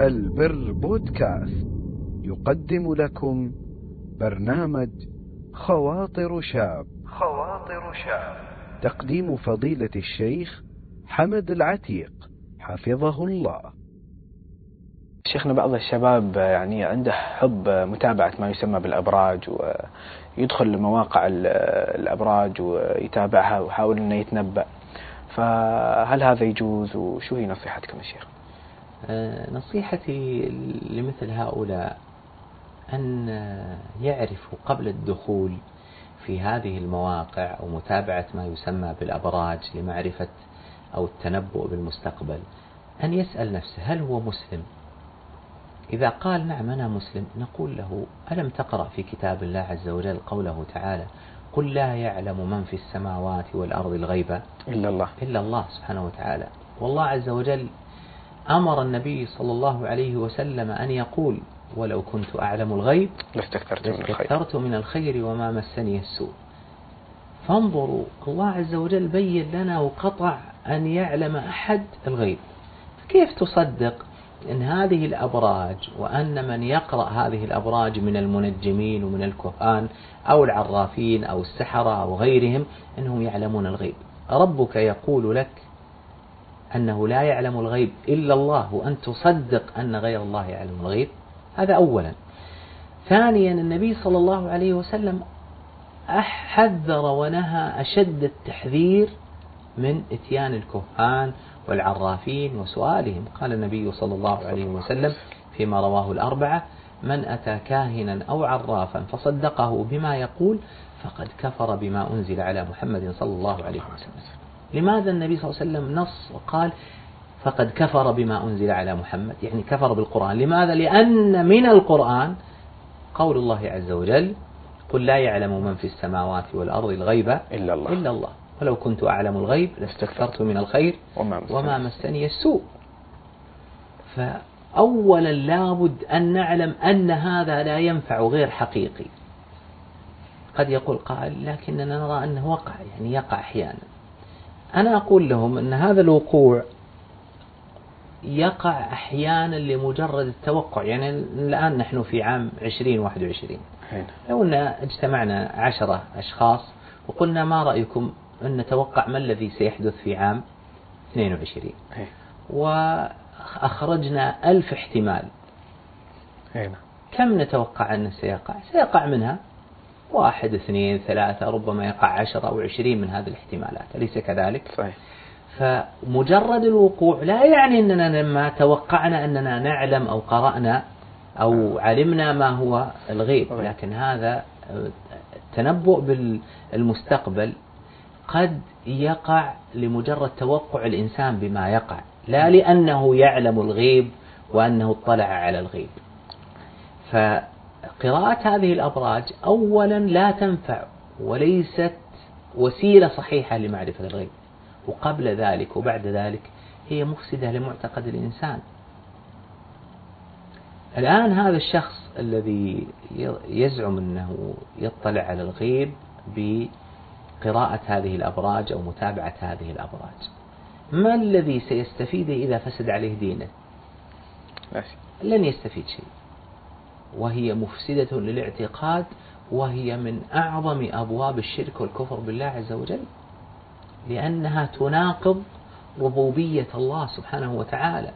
البر بودكاست. يقدم لكم برنامج خواطر شاب. خواطر شاب. تقديم فضيلة الشيخ حمد العتيق. حفظه الله. شيخنا بعض الشباب يعني عنده حب متابعة ما يسمى بالأبراج ويدخل مواقع الأبراج ويتابعها ويحاول أنه يتنبأ. فهل هذا يجوز؟ وشو هي نصيحتكم يا شيخ؟ آه، نصيحتي لمثل هؤلاء أن يعرفوا قبل الدخول في هذه المواقع أو متابعة ما يسمى بالأبراج لمعرفة أو التنبؤ بالمستقبل أن يسأل نفسه هل هو مسلم؟ إذا قال نعم أنا مسلم نقول له ألم تقرأ في كتاب الله عز وجل قوله تعالى قل لا يعلم من في السماوات والأرض الغيب إلا الله. إلا الله سبحانه وتعالى. والله عز وجل أمر النبي صلى الله عليه وسلم أن يقول ولو كنت أعلم الغيب لاستكثرت من الخير. من الخير وما مسني السوء. فانظروا الله عز وجل بين لنا وقطع أن يعلم أحد الغيب. كيف تصدق أن هذه الأبراج وأن من يقرأ هذه الأبراج من المنجمين ومن الكهان أو العرافين أو السحرة أو غيرهم أنهم يعلمون الغيب؟ ربك يقول لك أنه لا يعلم الغيب إلا الله وأن تصدق أن غير الله يعلم الغيب. هذا أولا. ثانيا النبي صلى الله عليه وسلم حذر ونهى أشد التحذير من إتيان الكهان والعرافين وسؤالهم. قال النبي صلى الله عليه وسلم فيما رواه الأربعة من أتى كاهنا أو عرافا فصدقه بما يقول فقد كفر بما أنزل على محمد صلى الله عليه وسلم. لماذا النبي صلى الله عليه وسلم نص وقال فقد كفر بما أنزل على محمد؟ يعني كفر بالقرآن. لماذا؟ لأن من القرآن قول الله عز وجل قل لا يعلم من في السماوات والأرض الغيب إلا الله. إلا الله. ولو كنت أعلم الغيب لاستكثرت من الخير وما مسني, وما مسني السوء. فأولا لابد أن نعلم أن هذا لا ينفع غير حقيقي. قد يقول قائل لكننا نرى أنه وقع يعني يقع أحيانا. أنا أقول لهم أن هذا الوقوع يقع أحيانا لمجرد التوقع يعني الآن نحن في عام 2021 لو أن اجتمعنا عشرة أشخاص وقلنا ما رأيكم أن نتوقع ما الذي سيحدث في عام 22 وأخرجنا ألف احتمال. كم نتوقع أنه سيقع؟ سيقع منها واحد اثنين ثلاثة ربما يقع عشرة أو عشرين من هذه الاحتمالات أليس كذلك؟ صحيح. فمجرد الوقوع لا يعني أننا لما توقعنا أننا نعلم أو قرأنا أو علمنا ما هو الغيب لكن هذا التنبؤ بالمستقبل قد يقع لمجرد توقع الإنسان بما يقع لا لأنه يعلم الغيب وأنه اطلع على الغيب. فقراءة هذه الأبراج أولا لا تنفع وليست وسيلة صحيحة لمعرفة الغيب. وقبل ذلك وبعد ذلك هي مفسدة لمعتقد الإنسان. الآن هذا الشخص الذي يزعم أنه يطلع على الغيب بقراءة هذه الأبراج أو متابعة هذه الأبراج. ما الذي سيستفيده إذا فسد عليه دينه؟ لن يستفيد شيء. وهي مفسدة للاعتقاد وهي من أعظم أبواب الشرك والكفر بالله عز وجل لأنها تناقض ربوبية الله سبحانه وتعالى.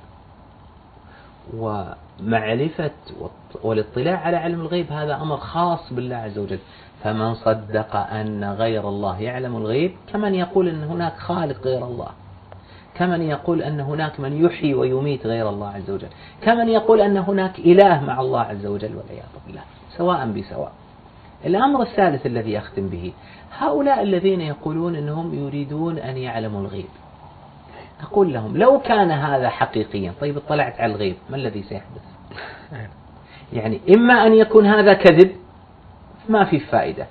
ومعرفة والاطلاع على علم الغيب هذا أمر خاص بالله عز وجل. فمن صدق أن غير الله يعلم الغيب كمن يقول أن هناك خالق غير الله. كمن يقول أن هناك من يحيي ويميت غير الله عز وجل؟ كمن يقول أن هناك إله مع الله عز وجل والعياذ بالله؟ سواء بسواء. الأمر الثالث الذي أختم به هؤلاء الذين يقولون أنهم يريدون أن يعلموا الغيب. أقول لهم لو كان هذا حقيقيا طيب اطلعت على الغيب ما الذي سيحدث؟ يعني إما أن يكون هذا كذب ما في فائدة.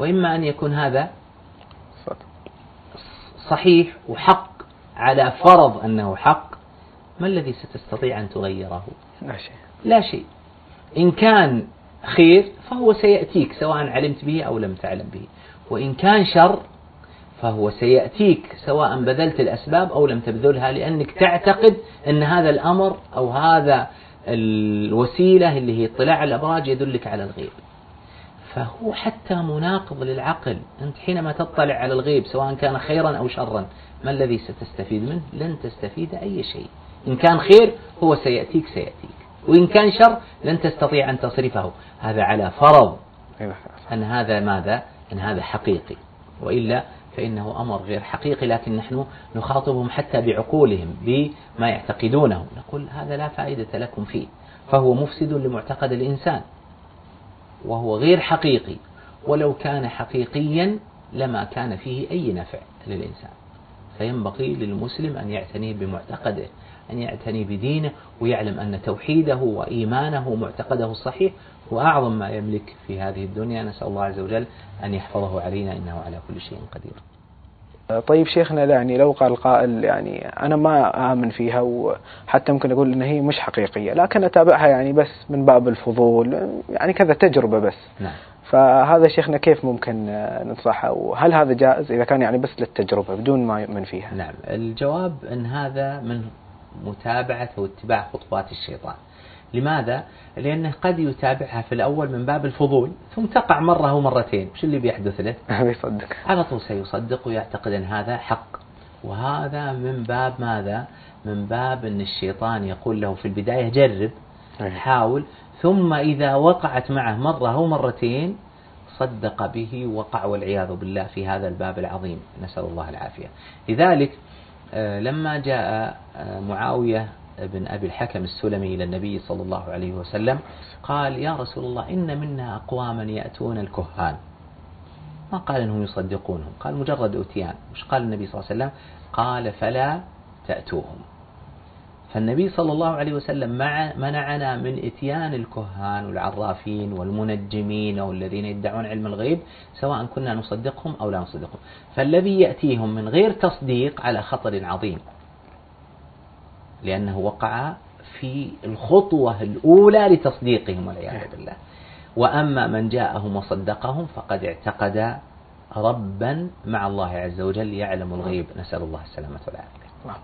وإما أن يكون هذا صحيح وحق. على فرض أنه حق ما الذي ستستطيع أن تغيره؟ لا شيء. لا شيء. إن كان خير فهو سيأتيك سواء علمت به أو لم تعلم به. وإن كان شر فهو سيأتيك سواء بذلت الأسباب أو لم تبذلها لأنك تعتقد أن هذا الأمر أو هذا الوسيلة اللي هي اطلاع الأبراج يدلك على الغيب. فهو حتى مناقض للعقل. أنت حينما تطلع على الغيب سواء كان خيرا أو شرا ما الذي ستستفيد منه؟ لن تستفيد أي شيء. إن كان خير هو سيأتيك سيأتيك. وإن كان شر لن تستطيع أن تصرفه. هذا على فرض. أن هذا ماذا؟ أن هذا حقيقي. وإلا فإنه أمر غير حقيقي لكن نحن نخاطبهم حتى بعقولهم بما يعتقدونه. نقول هذا لا فائدة لكم فيه. فهو مفسد لمعتقد الإنسان. وهو غير حقيقي. ولو كان حقيقيا لما كان فيه أي نفع للإنسان. فينبغي للمسلم أن يعتني بمعتقده أن يعتني بدينه ويعلم أن توحيده وإيمانه ومعتقده الصحيح هو أعظم ما يملك في هذه الدنيا. نسأل الله عز وجل أن يحفظه علينا إنه على كل شيء قدير. طيب شيخنا يعني لو قال قائل يعني أنا ما آمن فيها وحتى ممكن أقول إن هي مش حقيقية لكن أتابعها يعني بس من باب الفضول يعني كذا تجربة بس. نعم. فهذا شيخنا كيف ممكن ننصحه وهل هذا جائز؟ إذا كان يعني بس للتجربة بدون ما يؤمن فيها. نعم. الجواب أن هذا من متابعة واتباع خطوات الشيطان. لماذا؟ لأنه قد يتابعها في الأول من باب الفضول ثم تقع مرة أو مرتين. وش اللي بيحدث له؟ بيصدق على طول سيصدق ويعتقد أن هذا حق. وهذا من باب ماذا؟ من باب أن الشيطان يقول له في البداية جرب حاول. ثم إذا وقعت معه مرة أو مرتين صدق به وقع والعياذ بالله في هذا الباب العظيم. نسأل الله العافية. لذلك آه، لما جاء آه، معاوية بن أبي الحكم السلمي إلى النبي صلى الله عليه وسلم قال يا رسول الله إن منا أقواما يأتون الكهان. ما قال أنهم يصدقونهم؟ قال مجرد أتيان. وش قال النبي صلى الله عليه وسلم؟ قال فلا تأتوهم. فالنبي صلى الله عليه وسلم منعنا من إتيان الكهان والعرافين والمنجمين والذين يدعون علم الغيب سواء كنا نصدقهم أو لا نصدقهم. فالذي يأتيهم من غير تصديق على خطر عظيم. لأنه وقع في الخطوة الأولى لتصديقهم والعياذ بالله. وأما من جاءهم وصدقهم فقد اعتقد ربا مع الله عز وجل يعلم الغيب. نسأل الله السلامة والعافية.